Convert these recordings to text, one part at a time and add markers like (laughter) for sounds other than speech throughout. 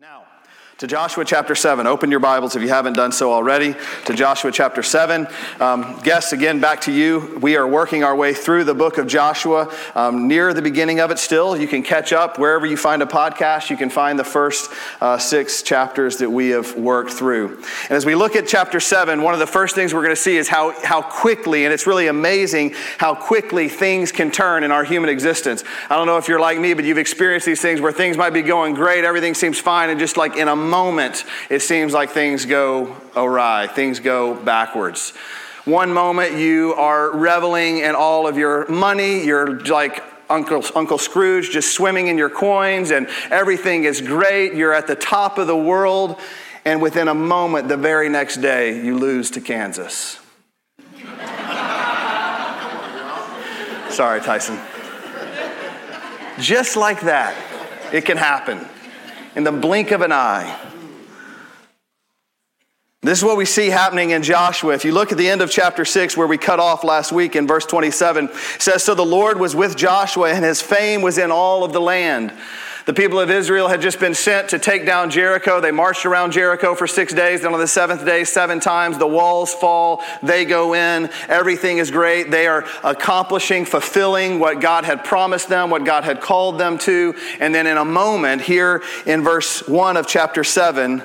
Now, to Joshua chapter 7. Open your Bibles if you haven't done so already. To Joshua chapter 7. Um, guests, again, back to you. We are working our way through the book of Joshua, um, near the beginning of it still. You can catch up wherever you find a podcast. You can find the first uh, six chapters that we have worked through. And as we look at chapter 7, one of the first things we're going to see is how, how quickly, and it's really amazing how quickly things can turn in our human existence. I don't know if you're like me, but you've experienced these things where things might be going great, everything seems fine, and just like in a moment, it seems like things go awry, things go backwards. One moment you are reveling in all of your money, you're like Uncle, Uncle Scrooge just swimming in your coins, and everything is great. You're at the top of the world, and within a moment, the very next day, you lose to Kansas. (laughs) Sorry, Tyson. Just like that, it can happen in the blink of an eye. This is what we see happening in Joshua. If you look at the end of chapter 6, where we cut off last week in verse 27, it says, So the Lord was with Joshua, and his fame was in all of the land. The people of Israel had just been sent to take down Jericho. They marched around Jericho for six days. Then on the seventh day, seven times, the walls fall. They go in. Everything is great. They are accomplishing, fulfilling what God had promised them, what God had called them to. And then in a moment, here in verse 1 of chapter 7,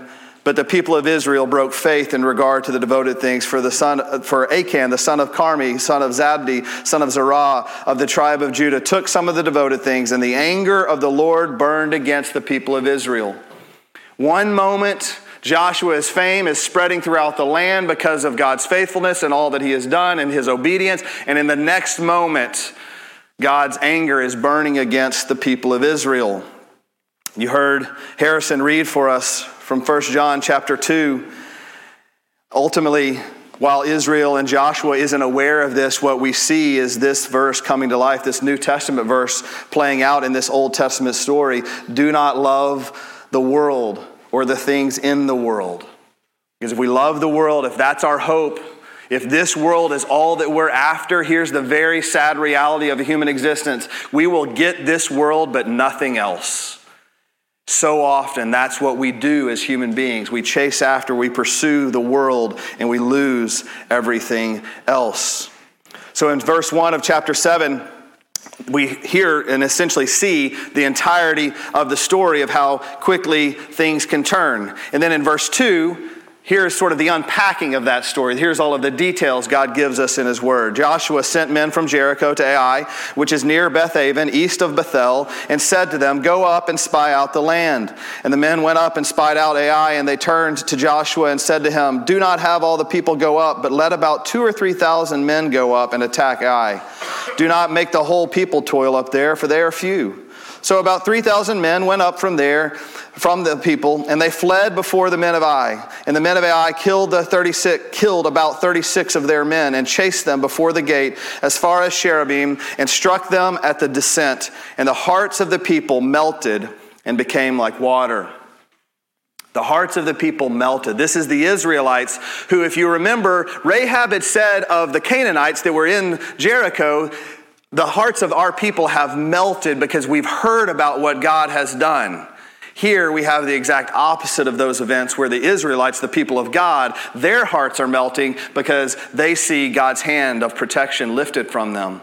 but the people of Israel broke faith in regard to the devoted things. For the son, for Achan, the son of Carmi, son of Zabdi, son of Zerah, of the tribe of Judah, took some of the devoted things, and the anger of the Lord burned against the people of Israel. One moment, Joshua's fame is spreading throughout the land because of God's faithfulness and all that he has done and his obedience. And in the next moment, God's anger is burning against the people of Israel. You heard Harrison read for us from 1 John chapter 2. Ultimately, while Israel and Joshua isn't aware of this, what we see is this verse coming to life, this New Testament verse playing out in this Old Testament story. Do not love the world or the things in the world. Because if we love the world, if that's our hope, if this world is all that we're after, here's the very sad reality of human existence. We will get this world, but nothing else. So often, that's what we do as human beings. We chase after, we pursue the world, and we lose everything else. So, in verse 1 of chapter 7, we hear and essentially see the entirety of the story of how quickly things can turn. And then in verse 2, Here's sort of the unpacking of that story. Here's all of the details God gives us in His Word. Joshua sent men from Jericho to Ai, which is near Bethaven, east of Bethel, and said to them, Go up and spy out the land. And the men went up and spied out Ai, and they turned to Joshua and said to him, Do not have all the people go up, but let about two or three thousand men go up and attack Ai. Do not make the whole people toil up there, for they are few. So about 3,000 men went up from there, from the people, and they fled before the men of Ai. And the men of Ai killed, the 36, killed about 36 of their men and chased them before the gate as far as Shearabbim and struck them at the descent. And the hearts of the people melted and became like water. The hearts of the people melted. This is the Israelites who, if you remember, Rahab had said of the Canaanites that were in Jericho, the hearts of our people have melted because we've heard about what God has done. Here we have the exact opposite of those events where the Israelites, the people of God, their hearts are melting because they see God's hand of protection lifted from them.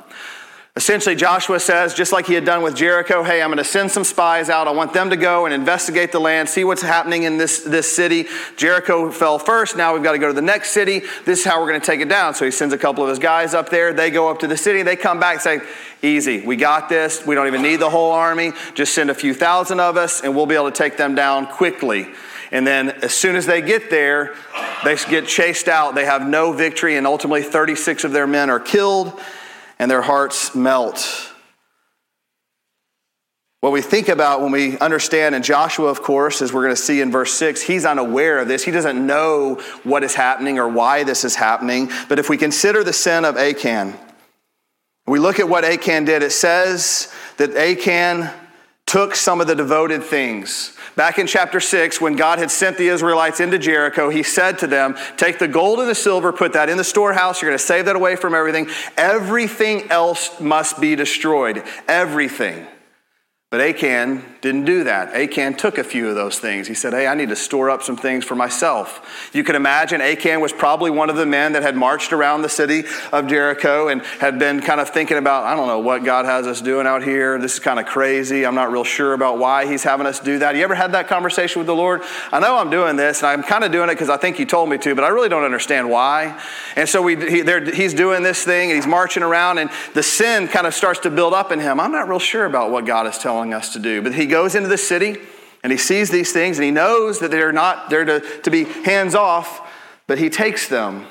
Essentially, Joshua says, just like he had done with Jericho, hey, I'm going to send some spies out. I want them to go and investigate the land, see what's happening in this, this city. Jericho fell first. Now we've got to go to the next city. This is how we're going to take it down. So he sends a couple of his guys up there. They go up to the city. They come back and say, easy, we got this. We don't even need the whole army. Just send a few thousand of us, and we'll be able to take them down quickly. And then as soon as they get there, they get chased out. They have no victory, and ultimately 36 of their men are killed and their hearts melt. What we think about when we understand, and Joshua, of course, as we're going to see in verse 6, he's unaware of this. He doesn't know what is happening or why this is happening. But if we consider the sin of Achan, we look at what Achan did, it says that Achan took some of the devoted things. Back in chapter 6, when God had sent the Israelites into Jericho, he said to them, Take the gold and the silver, put that in the storehouse. You're going to save that away from everything. Everything else must be destroyed. Everything. But Achan didn't do that. Achan took a few of those things. He said, Hey, I need to store up some things for myself. You can imagine Achan was probably one of the men that had marched around the city of Jericho and had been kind of thinking about, I don't know what God has us doing out here. This is kind of crazy. I'm not real sure about why he's having us do that. You ever had that conversation with the Lord? I know I'm doing this, and I'm kind of doing it because I think he told me to, but I really don't understand why. And so we, he, he's doing this thing, and he's marching around, and the sin kind of starts to build up in him. I'm not real sure about what God is telling us to do. But he goes into the city and he sees these things and he knows that they're not there to, to be hands off, but he takes them.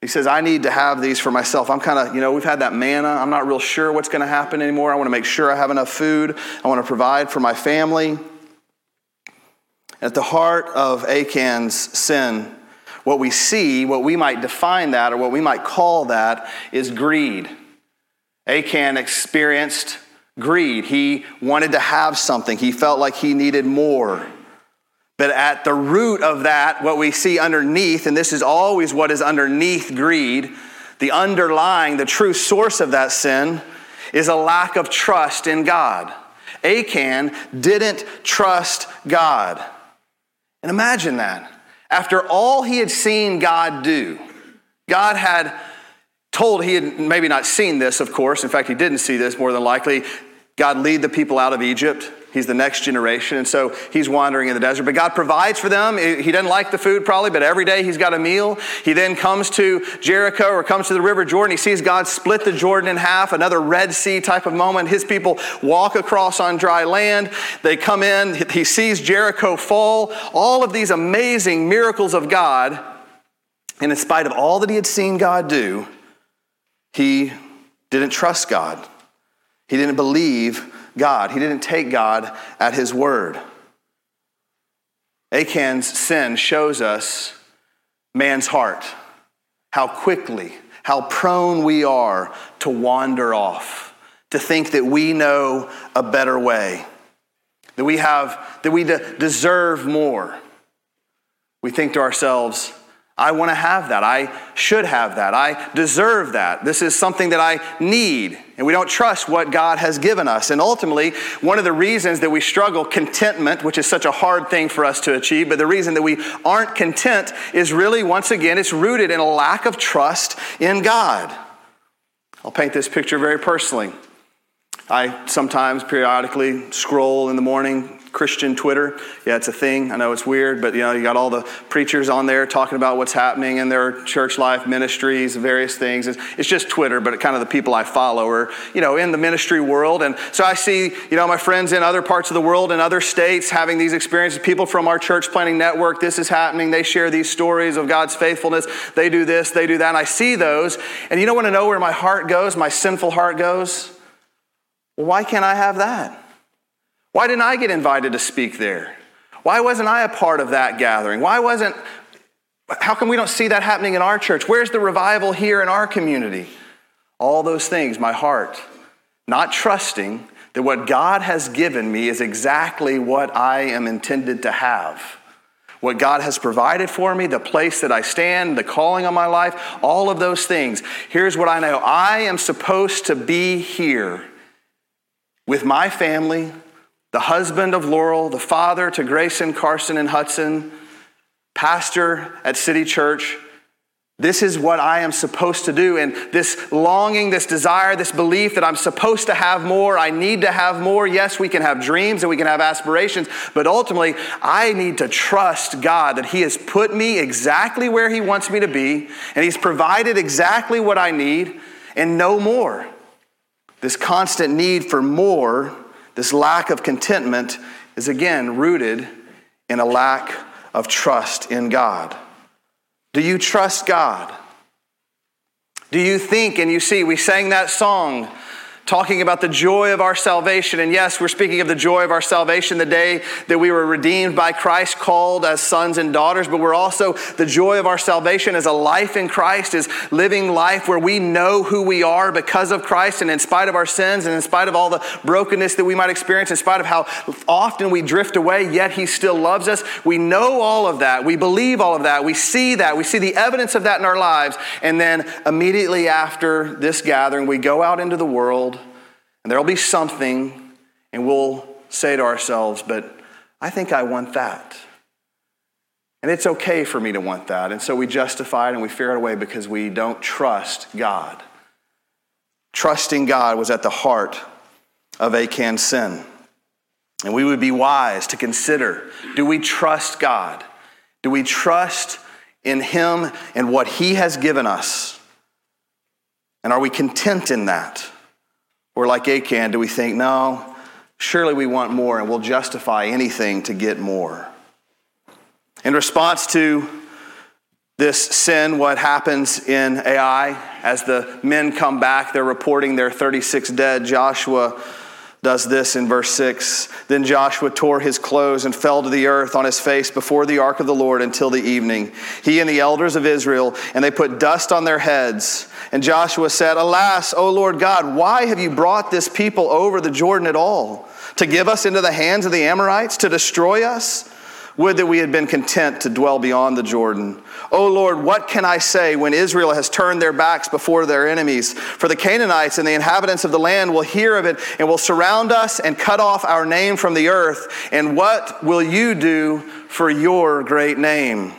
He says, I need to have these for myself. I'm kind of, you know, we've had that manna. I'm not real sure what's going to happen anymore. I want to make sure I have enough food. I want to provide for my family. At the heart of Achan's sin, what we see, what we might define that or what we might call that, is greed. Achan experienced greed. He wanted to have something, he felt like he needed more. But at the root of that, what we see underneath, and this is always what is underneath greed, the underlying, the true source of that sin, is a lack of trust in God. Achan didn't trust God. And imagine that. After all he had seen God do, God had told, he had maybe not seen this, of course. In fact, he didn't see this more than likely. God lead the people out of Egypt. He's the next generation. And so he's wandering in the desert. But God provides for them. He doesn't like the food probably, but every day he's got a meal. He then comes to Jericho or comes to the River Jordan. He sees God split the Jordan in half, another Red Sea type of moment. His people walk across on dry land. They come in. He sees Jericho fall. All of these amazing miracles of God. And in spite of all that he had seen God do, he didn't trust God. He didn't believe God. He didn't take God at his word. Achan's sin shows us man's heart, how quickly, how prone we are to wander off, to think that we know a better way, that we have, that we de- deserve more. We think to ourselves, I want to have that. I should have that. I deserve that. This is something that I need. And we don't trust what God has given us. And ultimately, one of the reasons that we struggle contentment, which is such a hard thing for us to achieve, but the reason that we aren't content is really, once again, it's rooted in a lack of trust in God. I'll paint this picture very personally. I sometimes periodically scroll in the morning Christian Twitter. Yeah, it's a thing. I know it's weird, but you know, you got all the preachers on there talking about what's happening in their church life, ministries, various things. It's, it's just Twitter, but kind of the people I follow are, you know, in the ministry world. And so I see, you know, my friends in other parts of the world, in other states, having these experiences. People from our church planting network, this is happening. They share these stories of God's faithfulness. They do this, they do that. And I see those. And you don't want to know where my heart goes, my sinful heart goes? Why can't I have that? Why didn't I get invited to speak there? Why wasn't I a part of that gathering? Why wasn't, how come we don't see that happening in our church? Where's the revival here in our community? All those things, my heart, not trusting that what God has given me is exactly what I am intended to have. What God has provided for me, the place that I stand, the calling on my life, all of those things. Here's what I know I am supposed to be here with my family, the husband of Laurel, the father to Grayson, Carson, and Hudson, pastor at City Church. This is what I am supposed to do. And this longing, this desire, this belief that I'm supposed to have more, I need to have more. Yes, we can have dreams and we can have aspirations, but ultimately, I need to trust God that He has put me exactly where He wants me to be, and He's provided exactly what I need, and no more. This constant need for more this lack of contentment is again rooted in a lack of trust in God. Do you trust God? Do you think and you see? We sang that song talking about the joy of our salvation. And yes, we're speaking of the joy of our salvation, the day that we were redeemed by Christ, called as sons and daughters, but we're also the joy of our salvation as a life in Christ, is living life where we know who we are because of Christ and in spite of our sins and in spite of all the brokenness that we might experience, in spite of how often we drift away, yet He still loves us. We know all of that. We believe all of that. We see that. We see the evidence of that in our lives. And then immediately after this gathering, we go out into the world and there'll be something, and we'll say to ourselves, but I think I want that. And it's okay for me to want that. And so we justify it and we fear it away because we don't trust God. Trusting God was at the heart of Achan's sin. And we would be wise to consider do we trust God? Do we trust in Him and what He has given us? And are we content in that? Or like Achan, do we think, no, surely we want more and we'll justify anything to get more? In response to this sin, what happens in Ai, as the men come back, they're reporting their 36 dead. Joshua does this in verse 6. Then Joshua tore his clothes and fell to the earth on his face before the ark of the Lord until the evening. He and the elders of Israel, and they put dust on their heads. And Joshua said, Alas, O Lord God, why have you brought this people over the Jordan at all? To give us into the hands of the Amorites, to destroy us? Would that we had been content to dwell beyond the Jordan. O Lord, what can I say when Israel has turned their backs before their enemies? For the Canaanites and the inhabitants of the land will hear of it and will surround us and cut off our name from the earth. And what will you do for your great name?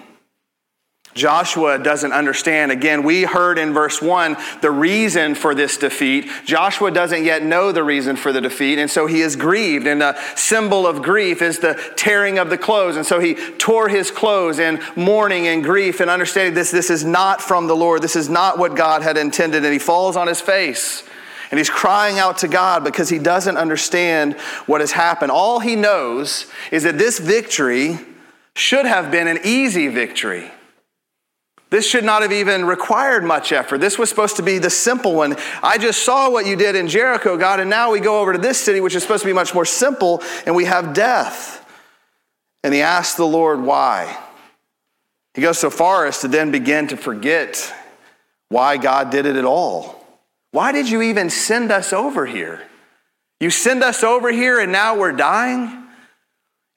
Joshua doesn't understand. Again, we heard in verse 1 the reason for this defeat. Joshua doesn't yet know the reason for the defeat, and so he is grieved. And the symbol of grief is the tearing of the clothes. And so he tore his clothes in mourning and grief and understanding this, this is not from the Lord. This is not what God had intended. And he falls on his face. And he's crying out to God because he doesn't understand what has happened. All he knows is that this victory should have been an easy victory. This should not have even required much effort. This was supposed to be the simple one. I just saw what you did in Jericho, God, and now we go over to this city, which is supposed to be much more simple, and we have death. And he asked the Lord why. He goes so far as to then begin to forget why God did it at all. Why did you even send us over here? You send us over here and now we're dying?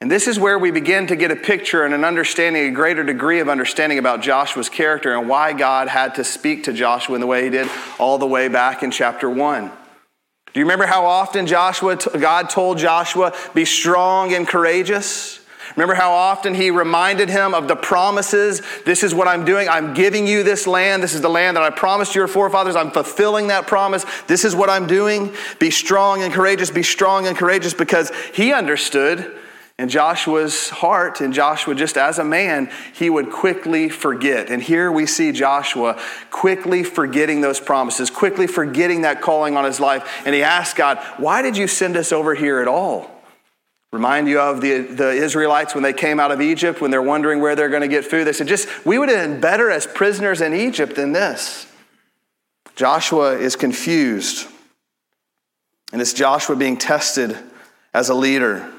And this is where we begin to get a picture and an understanding, a greater degree of understanding about Joshua's character and why God had to speak to Joshua in the way he did all the way back in chapter 1. Do you remember how often Joshua, God told Joshua, be strong and courageous? Remember how often he reminded him of the promises? This is what I'm doing. I'm giving you this land. This is the land that I promised your forefathers. I'm fulfilling that promise. This is what I'm doing. Be strong and courageous. Be strong and courageous because he understood in Joshua's heart, and Joshua, just as a man, he would quickly forget. And here we see Joshua quickly forgetting those promises, quickly forgetting that calling on his life. And he asked God, Why did you send us over here at all? Remind you of the, the Israelites when they came out of Egypt, when they're wondering where they're going to get food. They said, Just, we would have been better as prisoners in Egypt than this. Joshua is confused. And it's Joshua being tested as a leader.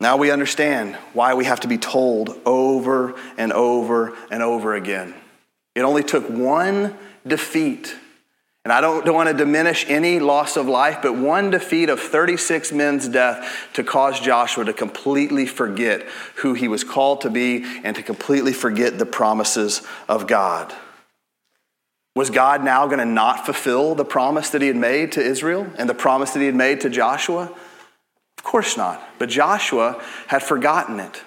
Now we understand why we have to be told over and over and over again. It only took one defeat. And I don't, want to diminish any loss of life, but one defeat of 36 men's death to cause Joshua to completely forget who he was called to be and to completely forget the promises of God. Was God now going to not fulfill the promise that he had made to Israel and the promise that he had made to Joshua? Of course not. But Joshua had forgotten it.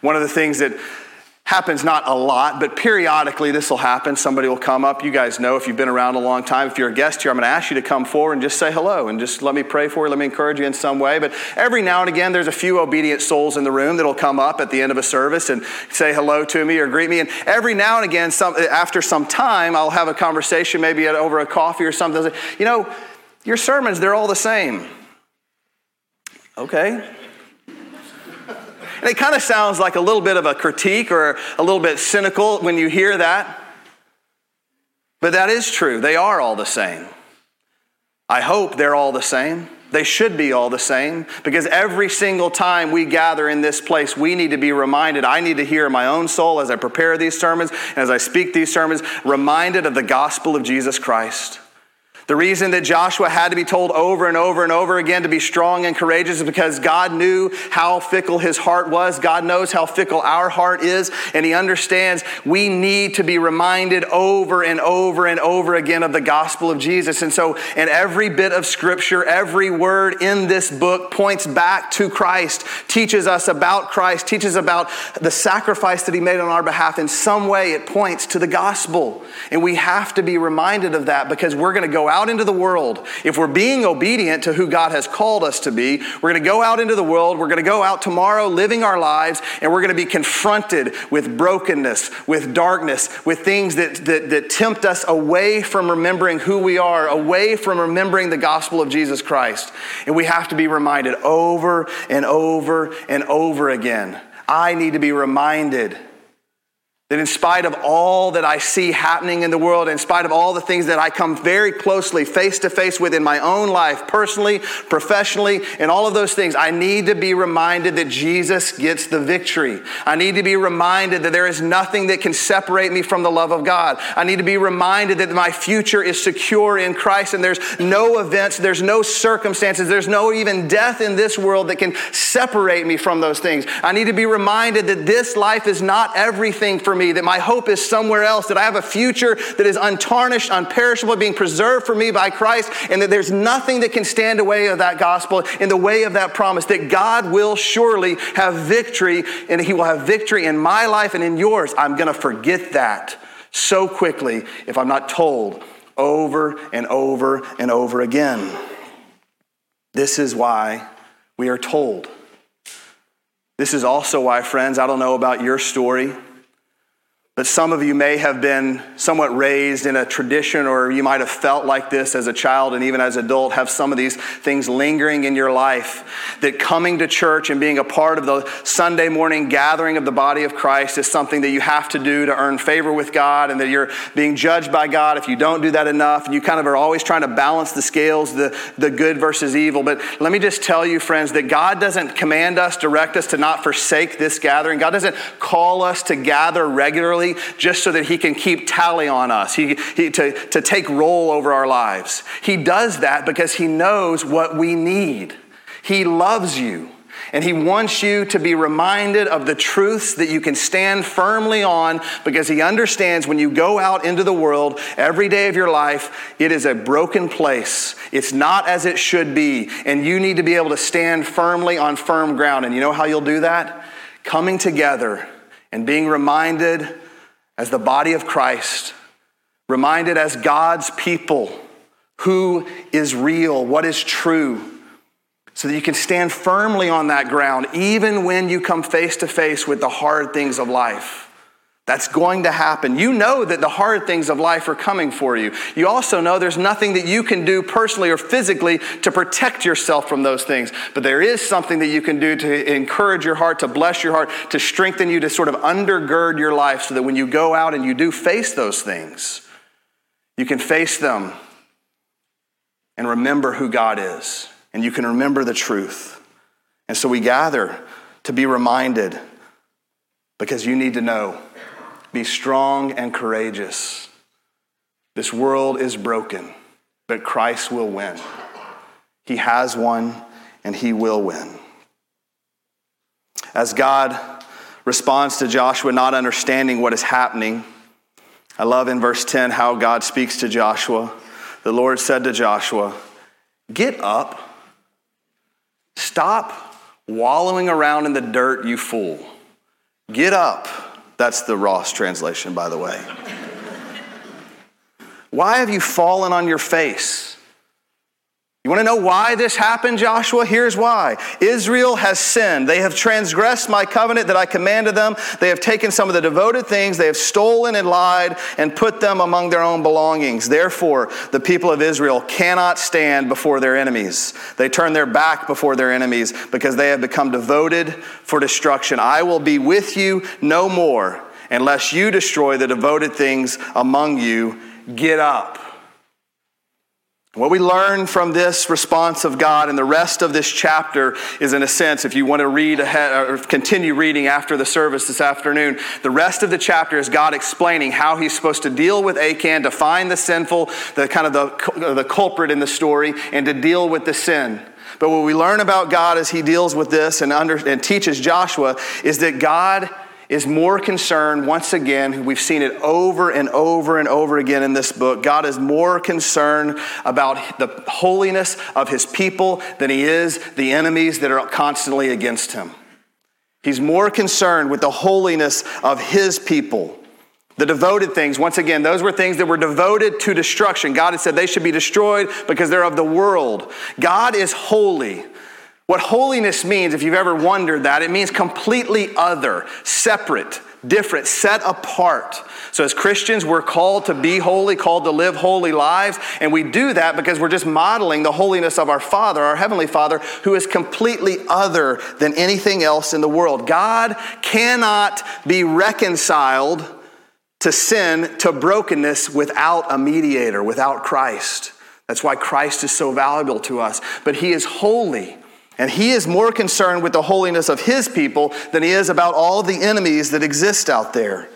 One of the things that happens not a lot, but periodically this will happen. Somebody will come up. You guys know if you've been around a long time, if you're a guest here, I'm going to ask you to come forward and just say hello and just let me pray for you, let me encourage you in some way. But every now and again, there's a few obedient souls in the room that'll come up at the end of a service and say hello to me or greet me. And every now and again, some, after some time, I'll have a conversation, maybe over a coffee or something. You know, your sermons, they're all the same. Okay. And it kind of sounds like a little bit of a critique or a little bit cynical when you hear that. But that is true. They are all the same. I hope they're all the same. They should be all the same because every single time we gather in this place, we need to be reminded. I need to hear my own soul as I prepare these sermons and as I speak these sermons, reminded of the gospel of Jesus Christ The reason that Joshua had to be told over and over and over again to be strong and courageous is because God knew how fickle his heart was. God knows how fickle our heart is, and he understands we need to be reminded over and over and over again of the gospel of Jesus. And so, in every bit of scripture, every word in this book points back to Christ, teaches us about Christ, teaches about the sacrifice that he made on our behalf. In some way, it points to the gospel. And we have to be reminded of that because we're going to go out into the world. If we're being obedient to who God has called us to be, we're going to go out into the world. We're going to go out tomorrow living our lives, and we're going to be confronted with brokenness, with darkness, with things that, that, that tempt us away from remembering who we are, away from remembering the gospel of Jesus Christ. And we have to be reminded over and over and over again. I need to be reminded that in spite of all that I see happening in the world, in spite of all the things that I come very closely face to face with in my own life, personally, professionally, and all of those things, I need to be reminded that Jesus gets the victory. I need to be reminded that there is nothing that can separate me from the love of God. I need to be reminded that my future is secure in Christ and there's no events, there's no circumstances, there's no even death in this world that can separate me from those things. I need to be reminded that this life is not everything for me, that my hope is somewhere else, that I have a future that is untarnished, unperishable, being preserved for me by Christ, and that there's nothing that can stand away of that gospel in the way of that promise, that God will surely have victory, and He will have victory in my life and in yours. I'm going to forget that so quickly if I'm not told over and over and over again. This is why we are told. This is also why, friends, I don't know about your story. But some of you may have been somewhat raised in a tradition, or you might have felt like this as a child and even as an adult, have some of these things lingering in your life. That coming to church and being a part of the Sunday morning gathering of the body of Christ is something that you have to do to earn favor with God, and that you're being judged by God if you don't do that enough. And you kind of are always trying to balance the scales, the, the good versus evil. But let me just tell you, friends, that God doesn't command us, direct us to not forsake this gathering. God doesn't call us to gather regularly just so that he can keep tally on us, he, he, to, to take roll over our lives. He does that because he knows what we need. He loves you. And he wants you to be reminded of the truths that you can stand firmly on because he understands when you go out into the world every day of your life, it is a broken place. It's not as it should be. And you need to be able to stand firmly on firm ground. And you know how you'll do that? Coming together and being reminded as the body of Christ, reminded as God's people who is real, what is true, so that you can stand firmly on that ground even when you come face to face with the hard things of life. That's going to happen. You know that the hard things of life are coming for you. You also know there's nothing that you can do personally or physically to protect yourself from those things. But there is something that you can do to encourage your heart, to bless your heart, to strengthen you, to sort of undergird your life so that when you go out and you do face those things, you can face them and remember who God is. And you can remember the truth. And so we gather to be reminded because you need to know be strong and courageous. This world is broken, but Christ will win. He has won, and he will win. As God responds to Joshua not understanding what is happening, I love in verse 10 how God speaks to Joshua. The Lord said to Joshua, Get up, stop wallowing around in the dirt, you fool. Get up that's the Ross translation, by the way. Why have you fallen on your face? You want to know why this happened, Joshua? Here's why. Israel has sinned. They have transgressed my covenant that I commanded them. They have taken some of the devoted things, they have stolen and lied and put them among their own belongings. Therefore, the people of Israel cannot stand before their enemies. They turn their back before their enemies because they have become devoted for destruction. I will be with you no more unless you destroy the devoted things among you. Get up. What we learn from this response of God and the rest of this chapter is, in a sense, if you want to read ahead or continue reading after the service this afternoon, the rest of the chapter is God explaining how he's supposed to deal with Achan, to find the sinful, the kind of the, the culprit in the story, and to deal with the sin. But what we learn about God as he deals with this and, under, and teaches Joshua is that God is more concerned, once again, we've seen it over and over and over again in this book. God is more concerned about the holiness of his people than he is the enemies that are constantly against him. He's more concerned with the holiness of his people. The devoted things, once again, those were things that were devoted to destruction. God had said they should be destroyed because they're of the world. God is holy. What holiness means, if you've ever wondered that, it means completely other, separate, different, set apart. So, as Christians, we're called to be holy, called to live holy lives, and we do that because we're just modeling the holiness of our Father, our Heavenly Father, who is completely other than anything else in the world. God cannot be reconciled to sin, to brokenness, without a mediator, without Christ. That's why Christ is so valuable to us. But He is holy. And he is more concerned with the holiness of his people than he is about all the enemies that exist out there.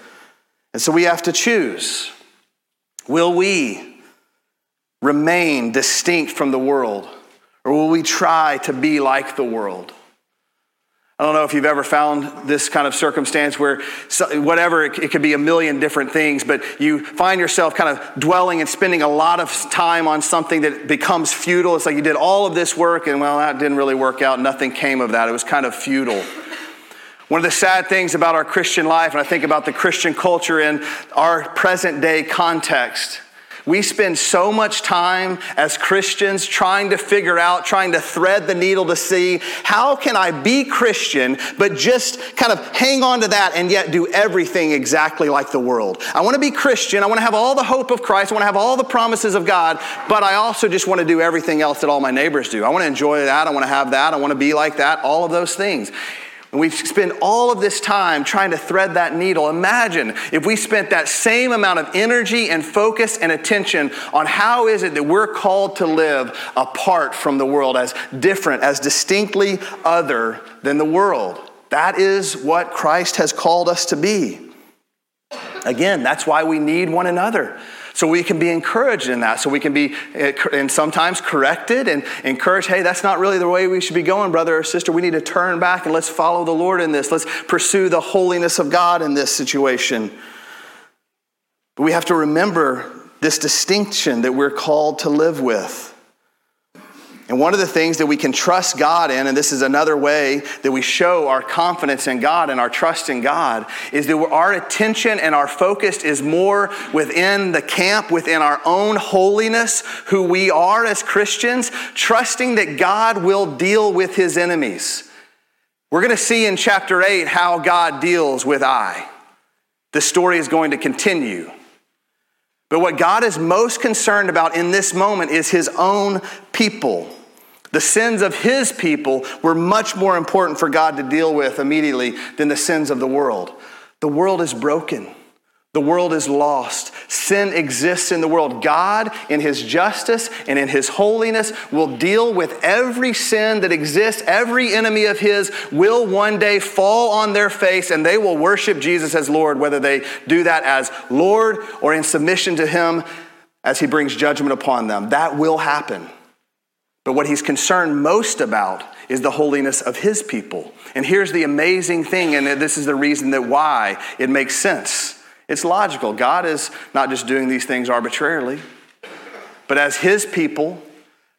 And so we have to choose. Will we remain distinct from the world, or will we try to be like the world? I don't know if you've ever found this kind of circumstance where whatever, it could be a million different things, but you find yourself kind of dwelling and spending a lot of time on something that becomes futile. It's like you did all of this work and, well, that didn't really work out. Nothing came of that. It was kind of futile. One of the sad things about our Christian life, and I think about the Christian culture in our present day context, we spend so much time as Christians trying to figure out, trying to thread the needle to see how can I be Christian, but just kind of hang on to that and yet do everything exactly like the world. I want to be Christian. I want to have all the hope of Christ. I want to have all the promises of God, but I also just want to do everything else that all my neighbors do. I want to enjoy that. I want to have that. I want to be like that. All of those things. And we spend all of this time trying to thread that needle. Imagine if we spent that same amount of energy and focus and attention on how is it that we're called to live apart from the world, as different, as distinctly other than the world. That is what Christ has called us to be. Again, that's why we need one another. So we can be encouraged in that. So we can be, eh, and sometimes corrected and encouraged, hey, that's not really the way we should be going, brother or sister. We need to turn back and let's follow the Lord in this. Let's pursue the holiness of God in this situation. But we have to remember this distinction that we're called to live with. And one of the things that we can trust God in, and this is another way that we show our confidence in God and our trust in God, is that our attention and our focus is more within the camp, within our own holiness, who we are as Christians, trusting that God will deal with his enemies. We're going to see in chapter 8 how God deals with Ai. The story is going to continue. But what God is most concerned about in this moment is his own people. The sins of his people were much more important for God to deal with immediately than the sins of the world. The world is broken. The world is lost. Sin exists in the world. God, in His justice and in His holiness, will deal with every sin that exists. Every enemy of His will one day fall on their face and they will worship Jesus as Lord, whether they do that as Lord or in submission to Him as He brings judgment upon them. That will happen. But what he's concerned most about is the holiness of his people. And here's the amazing thing, and this is the reason that why it makes sense. It's logical. God is not just doing these things arbitrarily, but as his people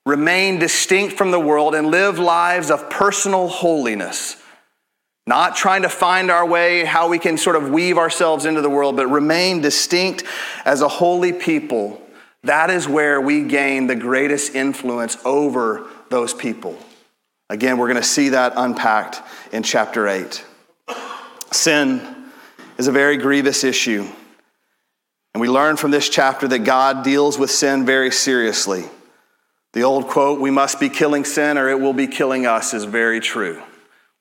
remain distinct from the world and live lives of personal holiness. Not trying to find our way, how we can sort of weave ourselves into the world, but remain distinct as a holy people that is where we gain the greatest influence over those people. Again, we're going to see that unpacked in chapter 8. Sin is a very grievous issue. And we learn from this chapter that God deals with sin very seriously. The old quote, we must be killing sin or it will be killing us, is very true.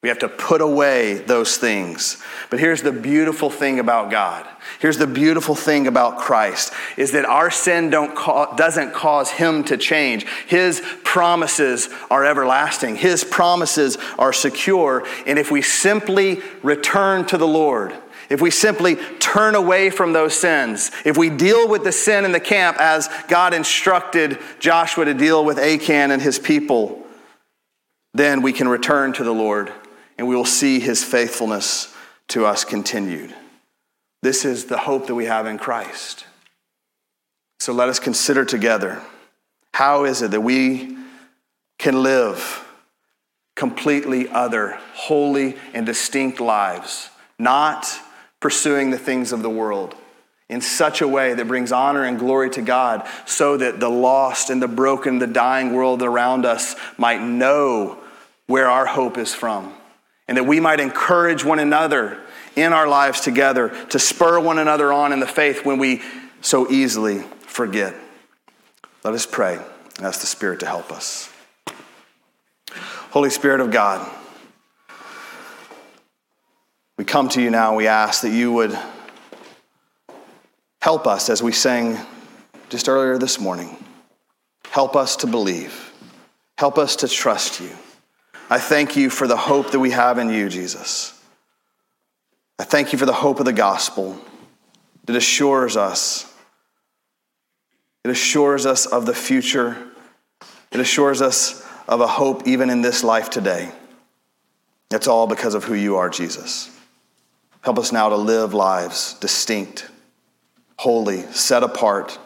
We have to put away those things. But here's the beautiful thing about God. Here's the beautiful thing about Christ is that our sin don't ca- doesn't cause him to change. His promises are everlasting. His promises are secure, and if we simply return to the Lord, if we simply turn away from those sins, if we deal with the sin in the camp as God instructed Joshua to deal with Achan and his people, then we can return to the Lord and we will see his faithfulness to us continued. This is the hope that we have in Christ. So let us consider together how is it that we can live completely other, holy, and distinct lives, not pursuing the things of the world in such a way that brings honor and glory to God, so that the lost and the broken, the dying world around us might know where our hope is from and that we might encourage one another in our lives together to spur one another on in the faith when we so easily forget. Let us pray and ask the Spirit to help us. Holy Spirit of God, we come to you now. We ask that you would help us as we sang just earlier this morning. Help us to believe. Help us to trust you. I thank you for the hope that we have in you, Jesus. I thank you for the hope of the gospel that assures us. It assures us of the future. It assures us of a hope even in this life today. It's all because of who you are, Jesus. Help us now to live lives distinct, holy, set apart.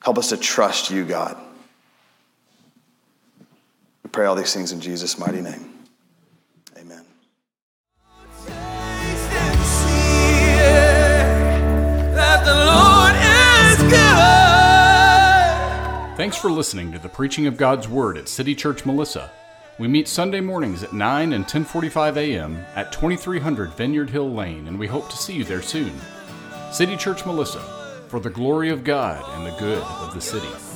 Help us to trust you, God pray all these things in Jesus' mighty name. Amen. Thanks for listening to the preaching of God's Word at City Church Melissa. We meet Sunday mornings at 9 and 10:45 a.m. at 2300 Vineyard Hill Lane, and we hope to see you there soon. City Church Melissa, for the glory of God and the good of the city.